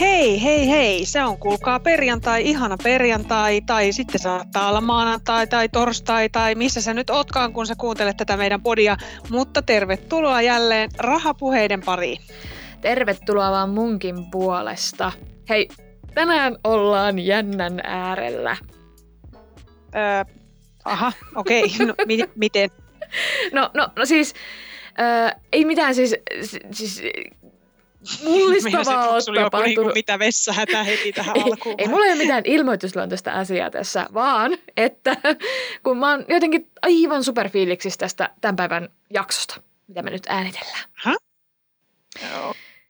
Hei, hei, hei, se on kuulkaa perjantai, ihana perjantai, tai sitten saattaa olla maanantai tai torstai, tai missä sä nyt ootkaan, kun sä kuuntelet tätä meidän podia, mutta tervetuloa jälleen rahapuheiden pariin. Tervetuloa vaan munkin puolesta. Hei, tänään ollaan jännän äärellä. Öö, aha, okei, okay. no, mi- miten? No, no, no siis, öö, ei mitään siis, siis mullistavaa ole joku niinku tapahtunut. mitä vessähätä heti tähän ei, alkuun. ei mulla ei ole mitään ilmoitusluontoista asiaa tässä, vaan että kun mä oon jotenkin aivan superfiiliksissä tästä tämän päivän jaksosta, mitä me nyt äänitellään.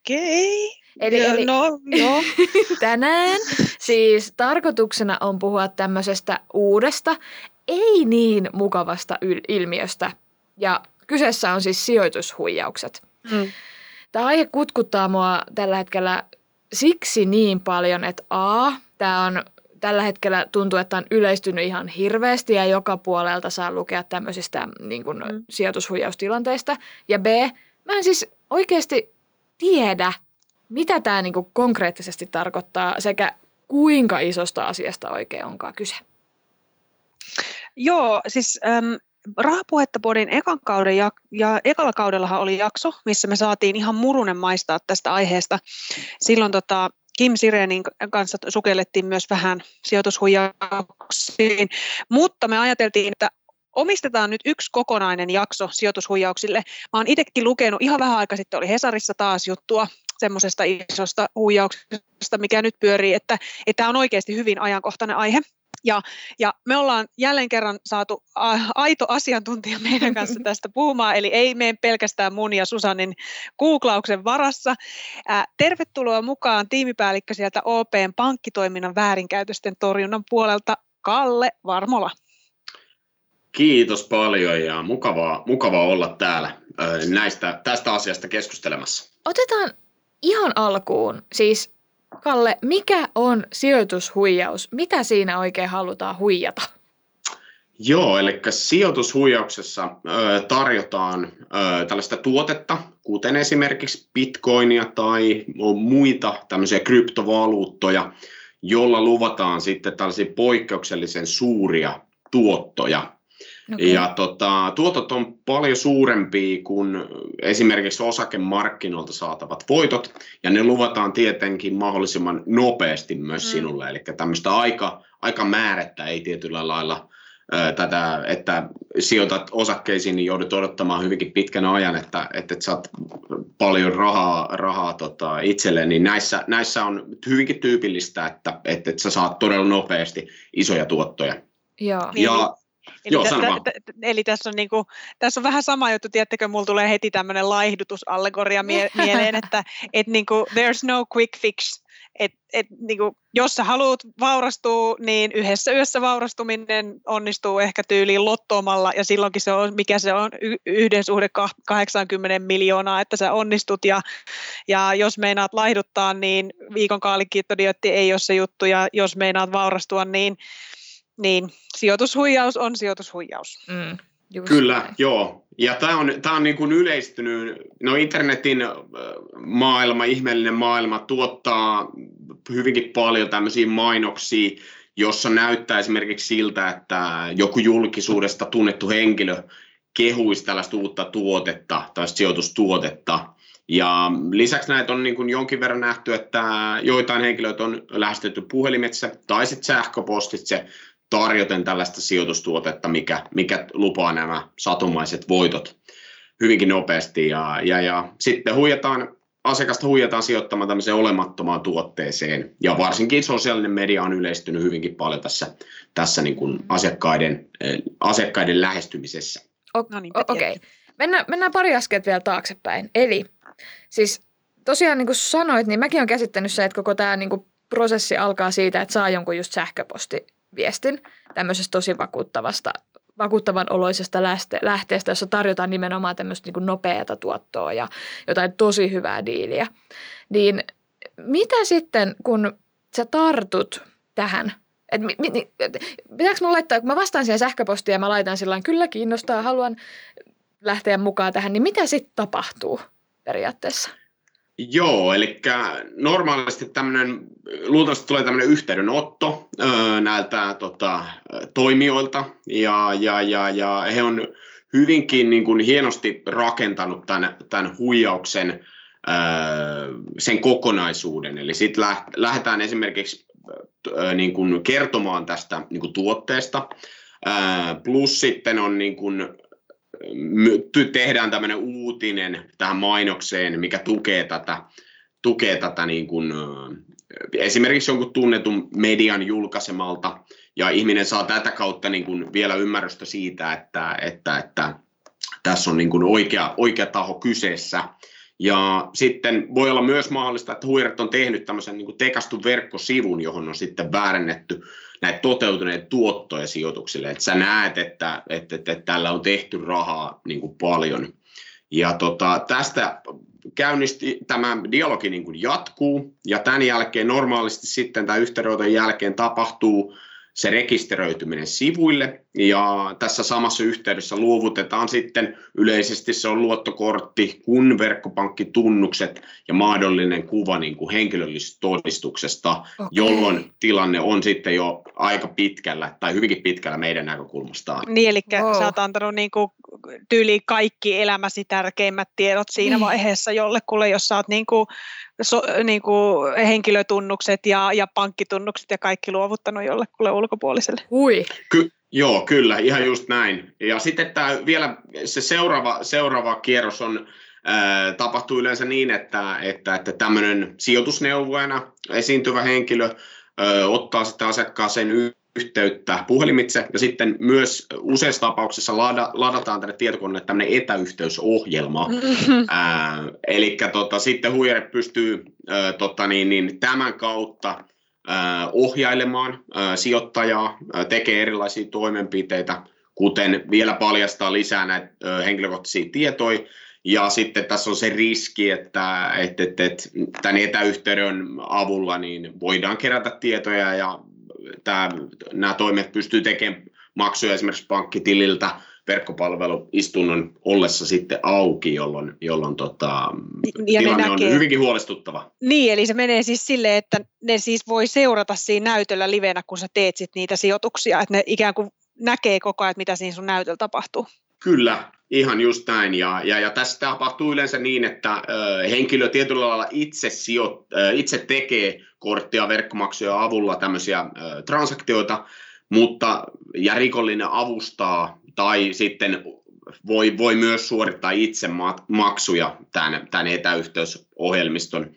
Okei. Eli, eli No, no. tänään siis tarkoituksena on puhua tämmöisestä uudesta, ei niin mukavasta ilmiöstä. Ja kyseessä on siis sijoitushuijaukset. Mm. Tämä aihe kutkuttaa mua tällä hetkellä siksi niin paljon, että A, tämä on tällä hetkellä tuntuu, että on yleistynyt ihan hirveästi ja joka puolelta saa lukea tämmöisistä niin kuin, Mm. sijoitushuijaustilanteista. Ja B, mä en siis oikeasti tiedä, mitä tämä niin kuin konkreettisesti tarkoittaa sekä kuinka isosta asiasta oikein onkaan kyse. Joo, siis äm, Rahapuhetta podin ekan kauden ja, ja ekalla kaudellahan oli jakso, missä me saatiin ihan murunen maistaa tästä aiheesta. Silloin tota, Kim Sirenin kanssa sukellettiin myös vähän sijoitushuijauksiin, mutta me ajateltiin, että omistetaan nyt yksi kokonainen jakso sijoitushuijauksille. Mä oon itsekin lukenut, ihan vähän aikaa sitten oli Hesarissa taas juttua semmoisesta isosta huijauksesta, mikä nyt pyörii, että tämä on oikeasti hyvin ajankohtainen aihe. Ja, ja me ollaan jälleen kerran saatu aito asiantuntija meidän kanssa tästä puhumaan, eli ei mene pelkästään mun ja Susannin googlauksen varassa. Ää, tervetuloa mukaan tiimipäällikkö sieltä OPn pankkitoiminnan väärinkäytösten torjunnan puolelta, Kalle Varmola. Kiitos paljon ja mukavaa, mukavaa olla täällä näistä, tästä asiasta keskustelemassa. Otetaan ihan alkuun, siis Kalle, mikä on sijoitushuijaus? Mitä siinä oikein halutaan huijata? Joo, eli sijoitushuijauksessa ö, tarjotaan ö, tällaista tuotetta, kuten esimerkiksi bitcoinia tai muita tämmöisiä kryptovaluuttoja, jolla luvataan sitten tällaisia poikkeuksellisen suuria tuottoja. Okay. Ja tota, tuotot on paljon suurempia kuin esimerkiksi osakemarkkinoilta saatavat voitot, ja ne luvataan tietenkin mahdollisimman nopeasti myös mm. sinulle. Eli tämmöistä aika, aikamäärettä ei tietyllä lailla ö, tätä, että sijoitat osakkeisiin, niin joudut odottamaan hyvinkin pitkän ajan, että, että et saat paljon rahaa, rahaa tota, itselleen, niin näissä, näissä on hyvinkin tyypillistä, että, että, että sä saat todella nopeasti isoja tuottoja. Joo. Ja Eli, Joo, tä, tä, vaan. tä, eli tässä, on niinku, tässä on vähän sama juttu, tiedättekö, mulla tulee heti tämmöinen laihdutusallegoria mie- mieleen, että et niinku, there's no quick fix. Et, et, niinku, jos sä haluat vaurastua, niin yhdessä yössä vaurastuminen onnistuu ehkä tyyliin lottoamalla, ja silloinkin se on, mikä se on, y- yhden suhde kah- 80 miljoonaa, että sä onnistut, ja, ja jos meinaat laihduttaa, niin viikon kaalikiittodiotti ei ole se juttu, ja jos meinaat vaurastua, niin niin sijoitushuijaus on sijoitushuijaus. Mm, just Kyllä, näin. joo. Ja tämä on, tää on niin kuin yleistynyt, no internetin maailma, ihmeellinen maailma tuottaa hyvinkin paljon tämmöisiä mainoksia, jossa näyttää esimerkiksi siltä, että joku julkisuudesta tunnettu henkilö kehuisi tällaista uutta tuotetta tai sijoitustuotetta. Ja lisäksi näitä on niin kuin jonkin verran nähty, että joitain henkilöitä on lähestytty puhelimitse tai sitten sähköpostitse tarjoten tällaista sijoitustuotetta, mikä, mikä lupaa nämä satumaiset voitot hyvinkin nopeasti. Ja, ja, ja sitten huijataan, asiakasta huijataan sijoittamaan tämmöiseen olemattomaan tuotteeseen. Ja varsinkin sosiaalinen media on yleistynyt hyvinkin paljon tässä, tässä niin kuin asiakkaiden, eh, asiakkaiden lähestymisessä. No niin, Okei. Okay. Mennään, mennään pari askelta vielä taaksepäin. Eli siis tosiaan niin kuin sanoit, niin mäkin olen käsittänyt se, että koko tämä niin kuin prosessi alkaa siitä, että saa jonkun just sähköpostiviestin tämmöisestä tosi vakuuttavasta vakuuttavan oloisesta lähteestä, jossa tarjotaan nimenomaan tämmöistä niin nopeata tuottoa ja jotain tosi hyvää diiliä. Niin mitä sitten, kun sä tartut tähän et mi, mi, et, pitääkö mä laittaa, kun mä vastaan siihen sähköpostiin ja mä laitan sillä kyllä kiinnostaa, haluan lähteä mukaan tähän, niin mitä sitten tapahtuu periaatteessa? Joo, eli normaalisti tämmöinen, luultavasti tulee tämmöinen yhteydenotto öö, näiltä tota, toimijoilta, ja, ja, ja, ja he on hyvinkin niin kuin hienosti rakentanut tämän, tämän huijauksen öö, sen kokonaisuuden. Eli sitten lähdetään esimerkiksi öö, niin kuin kertomaan tästä niin kuin tuotteesta, plus sitten on niin kuin tehdään tämmöinen uutinen tähän mainokseen, mikä tukee tätä, tukee tätä niin kuin, esimerkiksi jonkun tunnetun median julkaisemalta, ja ihminen saa tätä kautta niin kuin vielä ymmärrystä siitä, että, että, että tässä on niin kuin oikea, oikea taho kyseessä. Ja sitten voi olla myös mahdollista, että huirat on tehnyt tämmöisen niin kuin tekastun verkkosivun, johon on sitten väärennetty näitä toteutuneita tuottoja sijoituksille. Että sä näet, että, että, että, että tällä on tehty rahaa niin kuin paljon. Ja tota, tästä käynnisti, tämä dialogi niin kuin jatkuu, ja tämän jälkeen normaalisti sitten tämän yhteydenoton jälkeen tapahtuu se rekisteröityminen sivuille ja tässä samassa yhteydessä luovutetaan sitten yleisesti se on luottokortti, kun verkkopankkitunnukset ja mahdollinen kuva niin kuin henkilöllisestä todistuksesta, okay. jolloin tilanne on sitten jo aika pitkällä tai hyvinkin pitkällä meidän näkökulmastaan. Niin, eli wow. sä oot antanut niin kuin tyyli kaikki elämäsi tärkeimmät tiedot siinä niin. vaiheessa jollekulle, jos sä oot niin kuin, so, niin kuin henkilötunnukset ja, ja pankkitunnukset ja kaikki luovuttanut jollekulle ulkopuoliselle. Hui. Ky- joo, kyllä, ihan just näin. Ja sitten tämä vielä se seuraava, seuraava kierros on, tapahtuu yleensä niin, että, että, että tämmöinen sijoitusneuvojana esiintyvä henkilö ää, ottaa sitten asiakkaaseen yhteyttä puhelimitse ja sitten myös useissa tapauksissa lada, ladataan tänne tietokoneelle tämmöinen etäyhteysohjelma. Mm-hmm. Ää, eli tota, sitten huijari pystyy ää, tota, niin, niin, tämän kautta ää, ohjailemaan ää, sijoittajaa, ää, tekee erilaisia toimenpiteitä, kuten vielä paljastaa lisää näitä ää, henkilökohtaisia tietoja, ja sitten tässä on se riski, että, että, että, että tämän etäyhteyden avulla niin voidaan kerätä tietoja ja tämä, nämä toimet pystyy tekemään maksuja esimerkiksi pankkitililtä verkkopalveluistunnon ollessa sitten auki, jolloin, jolloin tota, ja tilanne on hyvinkin huolestuttava. Niin, eli se menee siis silleen, että ne siis voi seurata siinä näytöllä livenä, kun sä teet sit niitä sijoituksia, että ne ikään kuin näkee koko ajan, mitä siinä sun näytöllä tapahtuu. Kyllä, ihan just näin. Ja, ja, ja tässä tapahtuu yleensä niin, että ö, henkilö tietyllä lailla itse, sijo, ö, itse tekee korttia verkkomaksuja avulla tämmöisiä ö, transaktioita, mutta ja rikollinen avustaa tai sitten voi, voi myös suorittaa itse maksuja tämän, tämän etäyhteysohjelmiston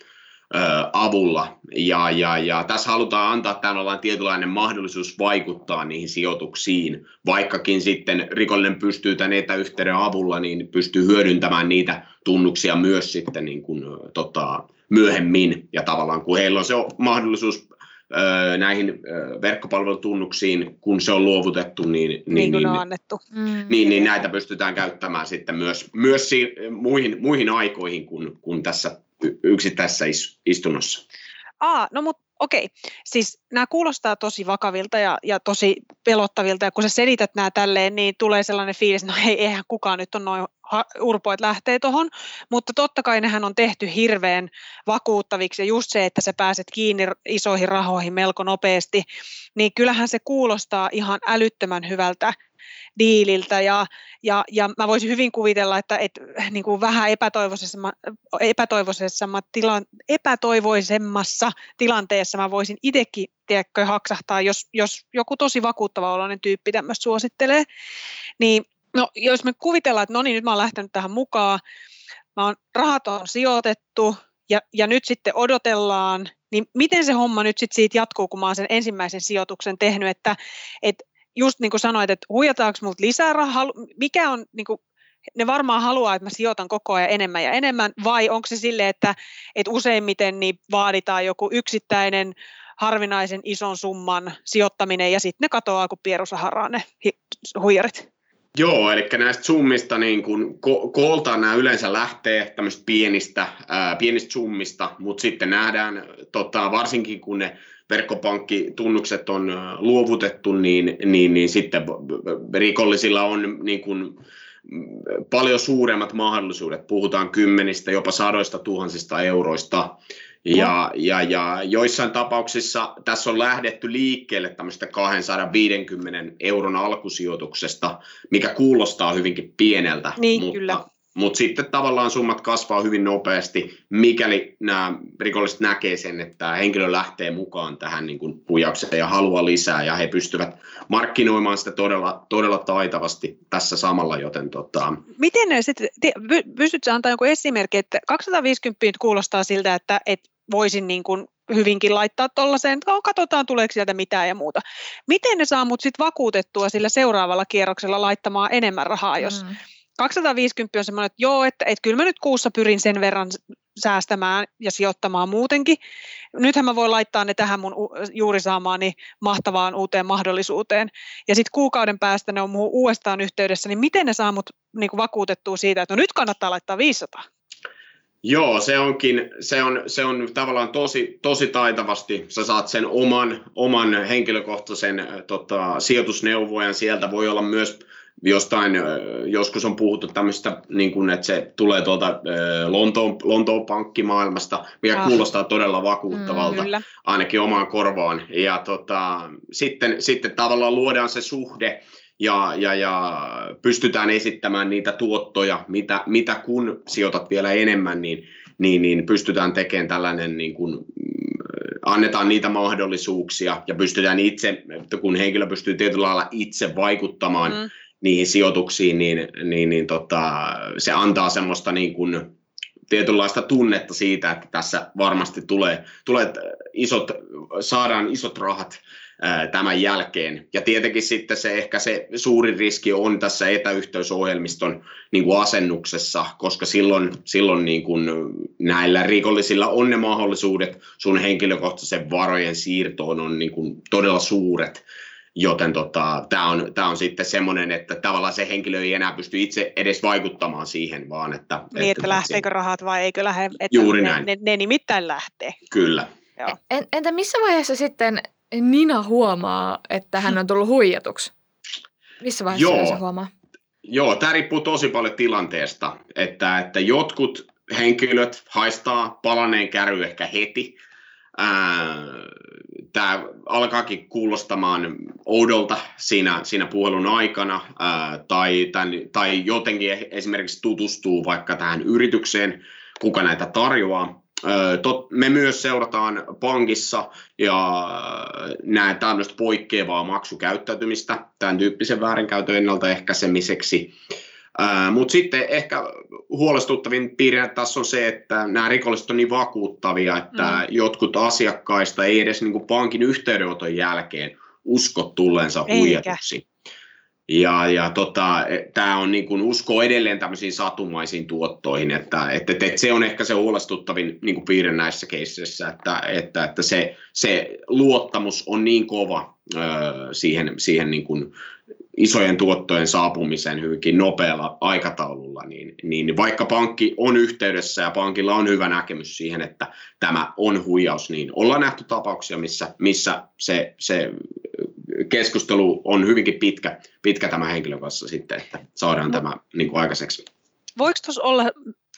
avulla. Ja, ja, ja tässä halutaan antaa tällainen tietynlainen mahdollisuus vaikuttaa niihin sijoituksiin, vaikkakin sitten rikollinen pystyy tämän etäyhteyden avulla, niin pystyy hyödyntämään niitä tunnuksia myös sitten niin kuin, tota, myöhemmin. Ja tavallaan kun heillä on se mahdollisuus näihin verkkopalvelutunnuksiin, kun se on luovutettu, niin, niin, niin, niin, on annettu. Mm. Niin, niin näitä pystytään käyttämään sitten myös, myös muihin, muihin aikoihin kuin, kuin tässä yksittäisessä istunnossa. Aa, no mutta okei, siis nämä kuulostaa tosi vakavilta ja, ja tosi pelottavilta, ja kun sä selität nämä tälleen, niin tulee sellainen fiilis, no ei, eihän kukaan nyt on noin urpo, että lähtee tuohon, mutta totta kai nehän on tehty hirveän vakuuttaviksi, ja just se, että sä pääset kiinni isoihin rahoihin melko nopeasti, niin kyllähän se kuulostaa ihan älyttömän hyvältä diililtä ja, ja, ja mä voisin hyvin kuvitella, että et, niin kuin vähän epätoivoisessa, epätoivoisessa tila, epätoivoisemmassa tilanteessa mä voisin itsekin tiedätkö, haksahtaa, jos, jos joku tosi vakuuttava oloinen tyyppi tämmöistä suosittelee. Niin no, jos me kuvitellaan, että no niin, nyt mä oon lähtenyt tähän mukaan, mä oon, rahat on sijoitettu ja, ja nyt sitten odotellaan, niin miten se homma nyt sitten siitä jatkuu, kun mä oon sen ensimmäisen sijoituksen tehnyt, että et just niin kuin sanoit, että huijataanko multa lisää rahaa, mikä on niin kuin, ne varmaan haluaa, että mä sijoitan koko ajan enemmän ja enemmän, vai onko se sille, että, että useimmiten niin vaaditaan joku yksittäinen harvinaisen ison summan sijoittaminen ja sitten ne katoaa, kun pieru saharaa ne huijarit. Joo, eli näistä summista niin kun ko- kooltaan nämä yleensä lähtee tämmöistä pienistä, ää, pienistä summista, mutta sitten nähdään, tota, varsinkin kun ne verkkopankkitunnukset on luovutettu, niin, niin, niin sitten rikollisilla on niin kun, paljon suuremmat mahdollisuudet. Puhutaan kymmenistä, jopa sadoista tuhansista euroista. Ja, ja, ja joissain tapauksissa tässä on lähdetty liikkeelle tämmöistä 250 euron alkusijoituksesta, mikä kuulostaa hyvinkin pieneltä. Niin, mutta, kyllä. Mutta sitten tavallaan summat kasvaa hyvin nopeasti, mikäli nämä rikolliset näkee sen, että henkilö lähtee mukaan tähän niin kuin huijaukseen ja haluaa lisää, ja he pystyvät markkinoimaan sitä todella, todella taitavasti tässä samalla, joten tota... Miten ne sitten, pystytkö antaa jonkun esimerkki, että 250 kuulostaa siltä, että, että voisin niin kuin hyvinkin laittaa tuollaiseen, että katsotaan tuleeko sieltä mitään ja muuta. Miten ne saa mut sitten vakuutettua sillä seuraavalla kierroksella laittamaan enemmän rahaa, jos mm. 250 on semmoinen, että joo, että, että kyllä mä nyt kuussa pyrin sen verran säästämään ja sijoittamaan muutenkin. Nythän mä voin laittaa ne tähän mun juuri saamaani mahtavaan uuteen mahdollisuuteen. Ja sitten kuukauden päästä ne on muuhun uudestaan yhteydessä, niin miten ne saa mut niin vakuutettua siitä, että no nyt kannattaa laittaa 500? Joo, se onkin, se on, se on tavallaan tosi, tosi taitavasti, sä saat sen oman, oman henkilökohtaisen tota, sijoitusneuvojan, sieltä voi olla myös jostain, joskus on puhuttu tämmöistä, niin kuin, että se tulee tuolta Lontoon, Lontoon pankkimaailmasta, mikä ah. kuulostaa todella vakuuttavalta, mm, ainakin omaan korvaan. Ja tota, sitten, sitten tavallaan luodaan se suhde, ja, ja, ja pystytään esittämään niitä tuottoja, mitä, mitä kun sijoitat vielä enemmän, niin, niin, niin pystytään tekemään tällainen, niin kuin, annetaan niitä mahdollisuuksia ja pystytään itse, kun henkilö pystyy tietyllä lailla itse vaikuttamaan mm. Niihin sijoituksiin, niin, niin, niin tota, se antaa semmoista niin kuin, tietynlaista tunnetta siitä, että tässä varmasti tulee, tulee isot, saadaan isot rahat tämän jälkeen. Ja tietenkin sitten se ehkä se suurin riski on tässä etäyhteysohjelmiston niin kuin asennuksessa, koska silloin, silloin niin kuin näillä rikollisilla on ne mahdollisuudet sun henkilökohtaisen varojen siirtoon on niin kuin todella suuret. Joten tota, tämä on, tää on sitten semmoinen, että tavallaan se henkilö ei enää pysty itse edes vaikuttamaan siihen, vaan että... Niin, että, että lähteekö rahat vai eikö lähde. Että Juuri ne, näin. Ne, ne nimittäin lähtee. Kyllä. Joo. Entä missä vaiheessa sitten Nina huomaa, että hän on tullut huijatuksi? Missä vaiheessa Joo. se huomaa? Joo, tämä riippuu tosi paljon tilanteesta, että, että jotkut henkilöt haistaa palaneen käry ehkä heti. Tämä alkaakin kuulostamaan oudolta siinä, siinä puhelun aikana, ää, tai, tämän, tai jotenkin esimerkiksi tutustuu vaikka tähän yritykseen, kuka näitä tarjoaa. Me myös seurataan pankissa ja näen tämmöistä poikkeavaa maksukäyttäytymistä tämän tyyppisen väärinkäytön ennaltaehkäisemiseksi. Mutta sitten ehkä huolestuttavin piirre tässä on se, että nämä rikolliset on niin vakuuttavia, että mm. jotkut asiakkaista ei edes niin kuin pankin yhteydenoton jälkeen usko tulleensa huijatuksi. Ja, ja tota, tämä on niin kuin usko edelleen tämmöisiin satumaisiin tuottoihin, että, että, että se on ehkä se huolestuttavin niin kuin piirre näissä keisseissä, että, että, että se, se luottamus on niin kova ö, siihen, siihen niin kuin isojen tuottojen saapumisen hyvinkin nopealla aikataululla, niin, niin vaikka pankki on yhteydessä ja pankilla on hyvä näkemys siihen, että tämä on huijaus, niin ollaan nähty tapauksia, missä, missä se, se keskustelu on hyvinkin pitkä, pitkä tämä henkilön kanssa sitten, että saadaan no. tämä niin kuin aikaiseksi. Voiko tuossa olla,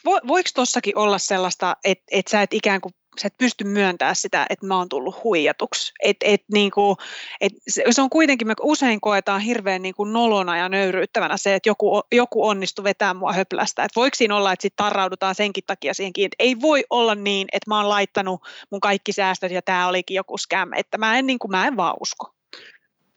vo, voiko tossakin olla sellaista, että, että sä et ikään kuin sä et pysty myöntämään sitä, että mä oon tullut huijatuksi. Et, et niinku, et se on kuitenkin, me usein koetaan hirveän niinku nolona ja nöyryyttävänä se, että joku, joku onnistuu vetämään mua höplästä. Et voiko siinä olla, että sitten tarraudutaan senkin takia siihen kiinni, että ei voi olla niin, että mä oon laittanut mun kaikki säästöt ja tämä olikin joku scam. Että mä en, niinku, mä en vaan usko.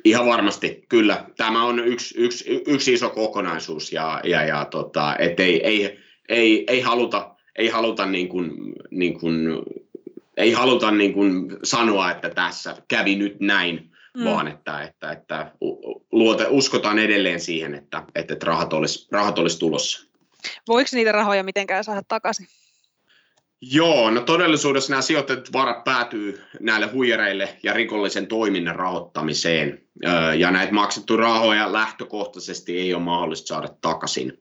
Ihan varmasti, kyllä. Tämä on yksi, yksi, yksi iso kokonaisuus ja, ja, ja tota, et ei, ei, ei, ei haluta, ei haluta, niin kuin, niin kuin, ei haluta niin kuin sanoa, että tässä kävi nyt näin, mm. vaan että, että, että luote, uskotaan edelleen siihen, että, että rahat, olisi, rahat olisi tulossa. Voiko niitä rahoja mitenkään saada takaisin? Joo, no todellisuudessa nämä sijoitetut varat päätyy näille huijareille ja rikollisen toiminnan rahoittamiseen. Ja näitä maksettuja rahoja lähtökohtaisesti ei ole mahdollista saada takaisin.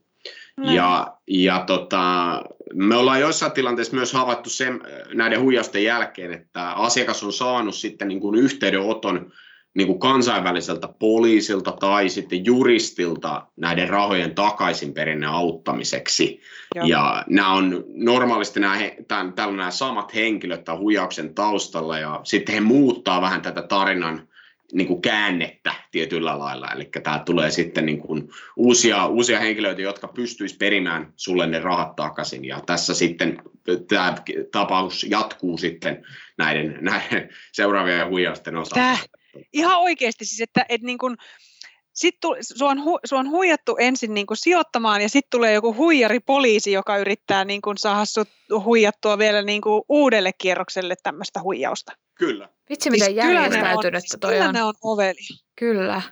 Ja, ja tota, me ollaan joissain tilanteissa myös havaittu sen, näiden huijausten jälkeen, että asiakas on saanut sitten niin kuin yhteydenoton niin kuin kansainväliseltä poliisilta tai sitten juristilta näiden rahojen takaisinperinnän auttamiseksi. Joo. Ja nämä on normaalisti nämä, tämän, nämä samat henkilöt tämän huijauksen taustalla ja sitten he muuttaa vähän tätä tarinan niin kuin käännettä tietyllä lailla. Eli tämä tulee sitten niin kuin uusia, uusia henkilöitä, jotka pystyisivät perimään sulle ne rahat takaisin. Ja tässä sitten tämä tapaus jatkuu sitten näiden, näiden seuraavien huijausten osalta. Tää, ihan oikeasti siis, että, että niin kuin, sit tu, sua, on hu, sua on huijattu ensin niin kuin sijoittamaan ja sitten tulee joku huijari poliisi, joka yrittää niin kuin saada sut huijattua vielä niin kuin uudelle kierrokselle tämmöistä huijausta. Kyllä. Vitsi, miten siis järjestäytynyttä toi on. Kyllä on oveli. Kyllä.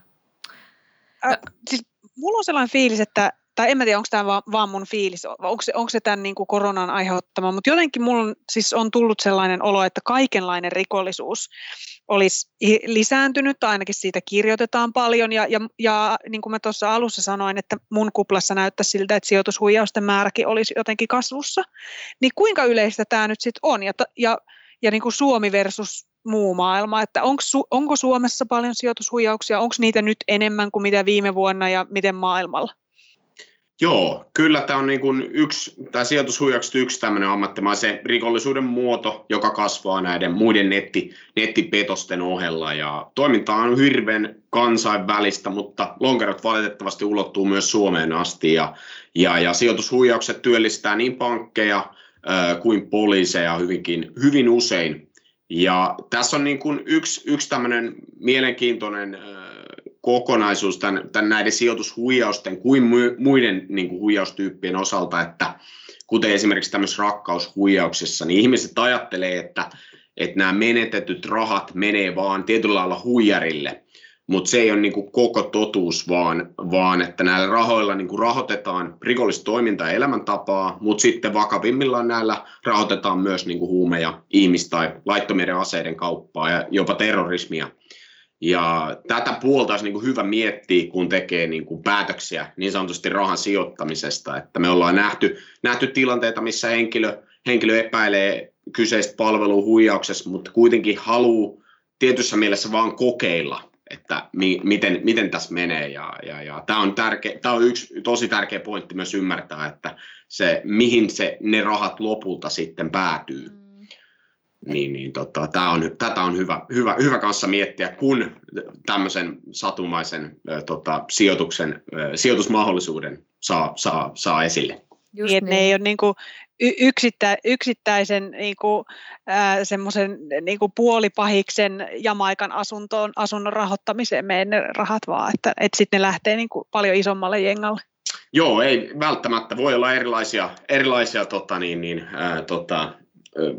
Äh, siis mulla on sellainen fiilis, että tai en mä tiedä, onko tämä vaan, vaan mun fiilis, onko se, onko se tämän niin kuin koronan aiheuttama, mutta jotenkin mulla on, siis on tullut sellainen olo, että kaikenlainen rikollisuus olisi lisääntynyt, tai ainakin siitä kirjoitetaan paljon, ja, ja, ja niin kuin mä tuossa alussa sanoin, että mun kuplassa näyttää siltä, että sijoitushuijausten määräkin olisi jotenkin kasvussa, niin kuinka yleistä tämä nyt sitten on, ja, ja, ja niin kuin Suomi versus muu maailma, että onko, onko Suomessa paljon sijoitushuijauksia, onko niitä nyt enemmän kuin mitä viime vuonna, ja miten maailmalla? Joo, kyllä tämä on niin kuin yksi, tämä sijoitushuijaukset yksi tämmöinen ammattimaisen rikollisuuden muoto, joka kasvaa näiden muiden netti, nettipetosten ohella. Ja toiminta on hirveän kansainvälistä, mutta lonkerot valitettavasti ulottuu myös Suomeen asti. Ja, ja, ja sijoitushuijaukset työllistää niin pankkeja kuin poliiseja hyvinkin, hyvin usein. Ja tässä on niin kuin yksi, yksi tämmöinen mielenkiintoinen kokonaisuus tämän, tämän näiden sijoitushuijausten kuin muiden niin kuin huijaustyyppien osalta, että kuten esimerkiksi tämmöisessä rakkaushuijauksessa, niin ihmiset ajattelee, että, että nämä menetetyt rahat menee vaan tietyllä lailla huijarille, mutta se ei ole niin kuin koko totuus, vaan, vaan että näillä rahoilla niin kuin rahoitetaan rikollista toimintaa ja elämäntapaa, mutta sitten vakavimmillaan näillä rahoitetaan myös niin kuin huumeja, ihmis- tai laittomien aseiden kauppaa ja jopa terrorismia. Ja tätä puolta olisi niin kuin hyvä miettiä, kun tekee niin kuin päätöksiä niin sanotusti rahan sijoittamisesta. Että me ollaan nähty, nähty tilanteita, missä henkilö, henkilö epäilee kyseistä palvelua huijauksessa, mutta kuitenkin haluaa tietyssä mielessä vaan kokeilla, että mi, miten, miten tässä menee. Ja, ja, ja tämä, on tärkeä, tämä on yksi tosi tärkeä pointti myös ymmärtää, että se, mihin se, ne rahat lopulta sitten päätyy. Mm niin, niin tota, tää on, tätä on hyvä, hyvä, hyvä kanssa miettiä, kun tämmöisen satumaisen äh, tota, sijoituksen, äh, sijoitusmahdollisuuden saa, saa, saa esille. Just niin, niin. ne ei ole niin kuin yksittä, yksittäisen niin kuin, äh, semmoisen niin kuin puolipahiksen Jamaikan asuntoon, asunnon rahoittamiseen mene ne rahat vaan, että, että sitten ne lähtee niin kuin paljon isommalle jengalle. Joo, ei välttämättä. Voi olla erilaisia, erilaisia tota, niin, niin, ää, tota,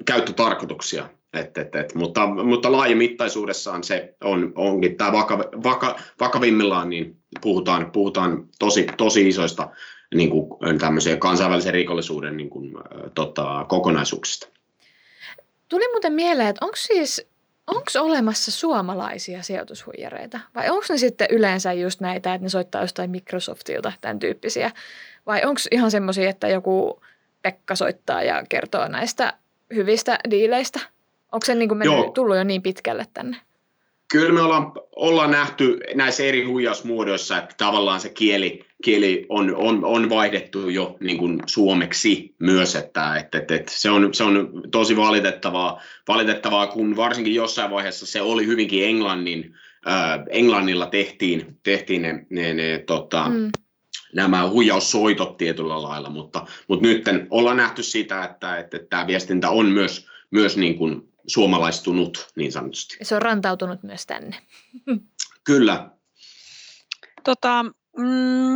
käyttötarkoituksia. Et, et, et, mutta, mutta laajamittaisuudessaan se on, onkin tämä vaka, vaka, vakavimmillaan, niin puhutaan, puhutaan tosi, tosi isoista niin kuin, tämmöisiä kansainvälisen rikollisuuden niin kuin, tota, kokonaisuuksista. Tuli muuten mieleen, että onko siis onko olemassa suomalaisia sijoitushuijareita? Vai onko ne sitten yleensä just näitä, että ne soittaa jostain Microsoftilta, tämän tyyppisiä? Vai onko ihan semmoisia, että joku Pekka soittaa ja kertoo näistä hyvistä diileistä? Onko se niin kuin mennyt, tullut jo niin pitkälle tänne? Kyllä me ollaan, ollaan nähty näissä eri huijausmuodoissa, että tavallaan se kieli, kieli on, on, on vaihdettu jo niin kuin suomeksi myös, että, että, että, että se, on, se on tosi valitettavaa, valitettavaa, kun varsinkin jossain vaiheessa se oli hyvinkin englannin, äh, englannilla tehtiin, tehtiin ne, ne, ne tota, mm. nämä huijaussoitot tietyllä lailla, mutta, mutta nyt ollaan nähty sitä, että, että, että tämä viestintä on myös, myös niin kuin suomalaistunut niin sanotusti. Se on rantautunut myös tänne. Kyllä. Tota, mm,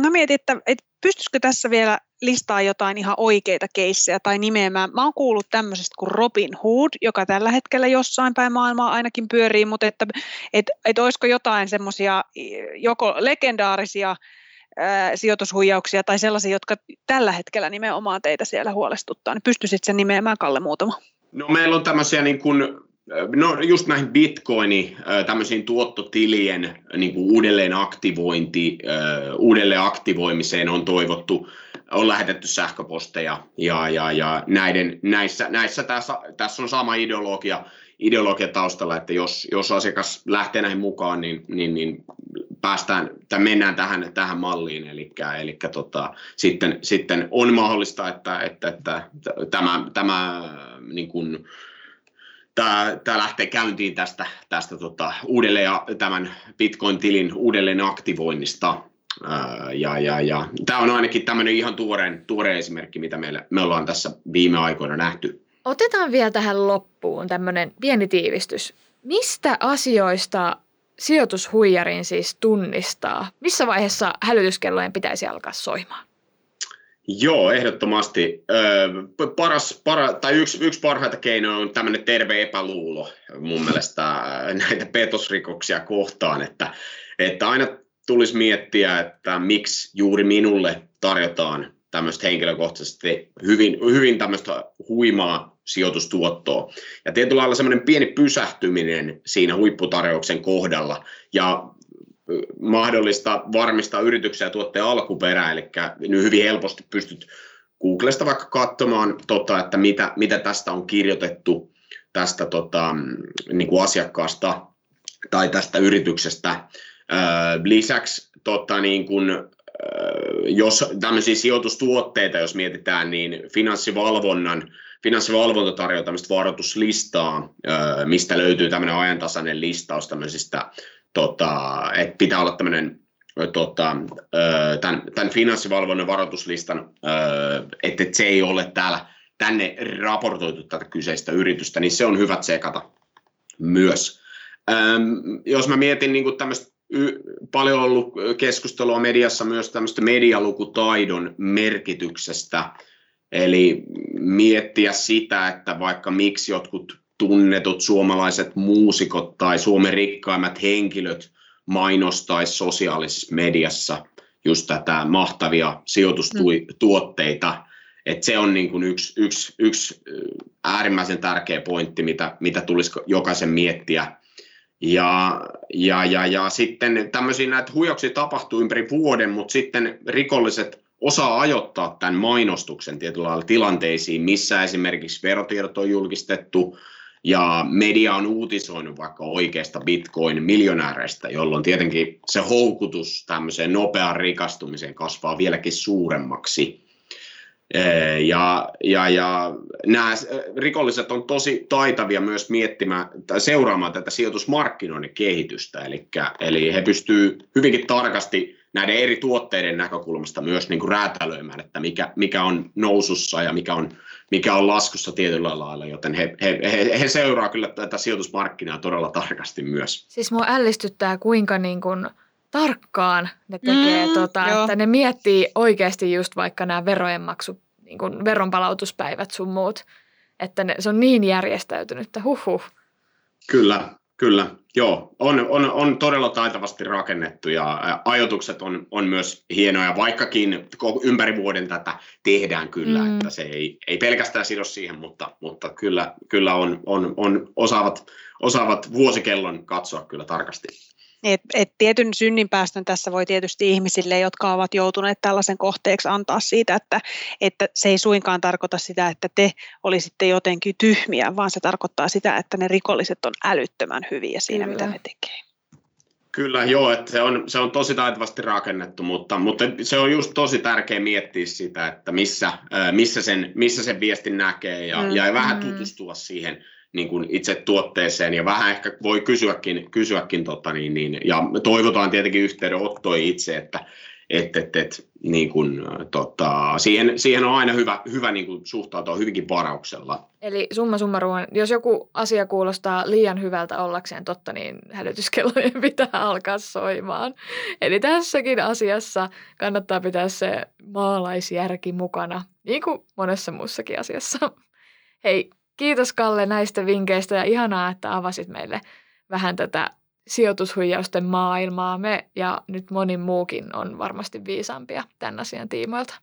mä mietin, että, että pystyisikö tässä vielä listaa jotain ihan oikeita keissejä tai nimeämään. Mä oon kuullut tämmöisestä kuin Robin Hood, joka tällä hetkellä jossain päin maailmaa ainakin pyörii, mutta että, että, että olisiko jotain semmoisia joko legendaarisia ää, sijoitushuijauksia tai sellaisia, jotka tällä hetkellä nimenomaan teitä siellä huolestuttaa, niin pystyisit sen nimeämään Kalle muutama? No meillä on tämmöisiä niin kuin No just näihin bitcoini, tämmöisiin tuottotilien niin kuin uudelleen aktivointi, uudelleen aktivoimiseen on toivottu, on lähetetty sähköposteja ja, ja, ja näiden, näissä, näissä tässä, tässä on sama ideologia, ideologia taustalla, että jos, jos asiakas lähtee näihin mukaan, niin, niin, niin päästään tai mennään tähän, tähän malliin, eli, eli tota, sitten, sitten on mahdollista, että, että, että tämä, tämä niin kuin, tämä, lähtee käyntiin tästä, tästä tota, uudelleen tämän Bitcoin-tilin uudelleen aktivoinnista. ja, ja, ja. Tämä on ainakin tämmöinen ihan tuoreen, tuore esimerkki, mitä meillä, me ollaan tässä viime aikoina nähty. Otetaan vielä tähän loppuun tämmöinen pieni tiivistys. Mistä asioista sijoitushuijarin siis tunnistaa? Missä vaiheessa hälytyskellojen pitäisi alkaa soimaan? Joo, ehdottomasti. paras, para, tai yksi, yksi parhaita keinoja on tämmöinen terve epäluulo mun mielestä näitä petosrikoksia kohtaan, että, että aina tulisi miettiä, että miksi juuri minulle tarjotaan tämmöistä henkilökohtaisesti hyvin, hyvin tämmöistä huimaa sijoitustuottoa. Ja tietyllä lailla semmoinen pieni pysähtyminen siinä huipputarjouksen kohdalla ja mahdollista varmistaa yrityksen ja tuotteen alkuperä, eli nyt hyvin helposti pystyt Googlesta vaikka katsomaan, tota, että mitä, mitä tästä on kirjoitettu tästä tota, niin kuin asiakkaasta tai tästä yrityksestä. lisäksi tota, niin kuin, jos tämmöisiä sijoitustuotteita, jos mietitään, niin finanssivalvonnan finanssivalvonta tarjoaa tämmöistä varoituslistaa, mistä löytyy tämmöinen ajantasainen listaus tämmöisistä tota, että pitää olla tämmöinen tota, tämän, tämän finanssivalvonnan varoituslistan, että se ei ole täällä tänne raportoitu tätä kyseistä yritystä, niin se on hyvä tsekata myös. Jos mä mietin niin tämmöistä paljon ollut keskustelua mediassa myös tämmöistä medialukutaidon merkityksestä, eli miettiä sitä, että vaikka miksi jotkut tunnetut suomalaiset muusikot tai Suomen rikkaimmat henkilöt mainostaisi sosiaalisessa mediassa just tätä mahtavia sijoitustuotteita. Mm. Et se on niin kuin yksi, yksi, yksi äärimmäisen tärkeä pointti, mitä, mitä tulisi jokaisen miettiä. Ja, ja, ja, ja sitten tämmöisiä näitä huijauksia tapahtuu ympäri vuoden, mutta sitten rikolliset osaa ajoittaa tämän mainostuksen tietyllä lailla tilanteisiin, missä esimerkiksi verotiedot on julkistettu, ja media on uutisoinut vaikka oikeasta bitcoin-miljonääreistä, jolloin tietenkin se houkutus tämmöiseen nopeaan rikastumiseen kasvaa vieläkin suuremmaksi. Ja, ja, ja nämä rikolliset on tosi taitavia myös miettimään tai seuraamaan tätä sijoitusmarkkinoiden kehitystä, eli, eli he pystyvät hyvinkin tarkasti näiden eri tuotteiden näkökulmasta myös niin kuin räätälöimään, että mikä, mikä on nousussa ja mikä on mikä on laskussa tietyllä lailla, joten he, he, he, he seuraa kyllä tätä sijoitusmarkkinaa todella tarkasti myös. Siis mua ällistyttää, kuinka niin kuin tarkkaan ne tekee, mm, tota, että ne miettii oikeasti just vaikka nämä verojen maksu, niin kuin veronpalautuspäivät sun muut, että ne, se on niin järjestäytynyt, että huh. Kyllä, Kyllä, joo. On, on, on todella taitavasti rakennettu ja ajoitukset on, on myös hienoja, vaikkakin ympäri vuoden tätä tehdään kyllä, mm. että se ei, ei pelkästään sido siihen, mutta, mutta kyllä, kyllä on, on, on osaavat, osaavat vuosikellon katsoa kyllä tarkasti. Et, et tietyn synninpäästön tässä voi tietysti ihmisille, jotka ovat joutuneet tällaisen kohteeksi, antaa siitä, että, että se ei suinkaan tarkoita sitä, että te olisitte jotenkin tyhmiä, vaan se tarkoittaa sitä, että ne rikolliset on älyttömän hyviä siinä, Kyllä. mitä ne tekee. Kyllä, joo, että se on, se on tosi taitavasti rakennettu, mutta, mutta se on just tosi tärkeä miettiä sitä, että missä, missä, sen, missä sen viestin näkee ja, mm, ja vähän mm. tutustua siihen, niin kuin itse tuotteeseen ja vähän ehkä voi kysyäkin, kysyäkin tota niin, niin, ja toivotaan tietenkin yhteydenottoja itse, että et, et, et, niin kuin, tota, siihen, siihen on aina hyvä, hyvä niin kuin suhtautua hyvinkin varauksella. Eli summa summarum, jos joku asia kuulostaa liian hyvältä ollakseen totta, niin hälytyskellojen pitää alkaa soimaan. Eli tässäkin asiassa kannattaa pitää se maalaisjärki mukana, niin kuin monessa muussakin asiassa. Hei, Kiitos Kalle näistä vinkkeistä ja ihanaa, että avasit meille vähän tätä sijoitushuijausten maailmaa. Me ja nyt moni muukin on varmasti viisaampia tämän asian tiimoilta.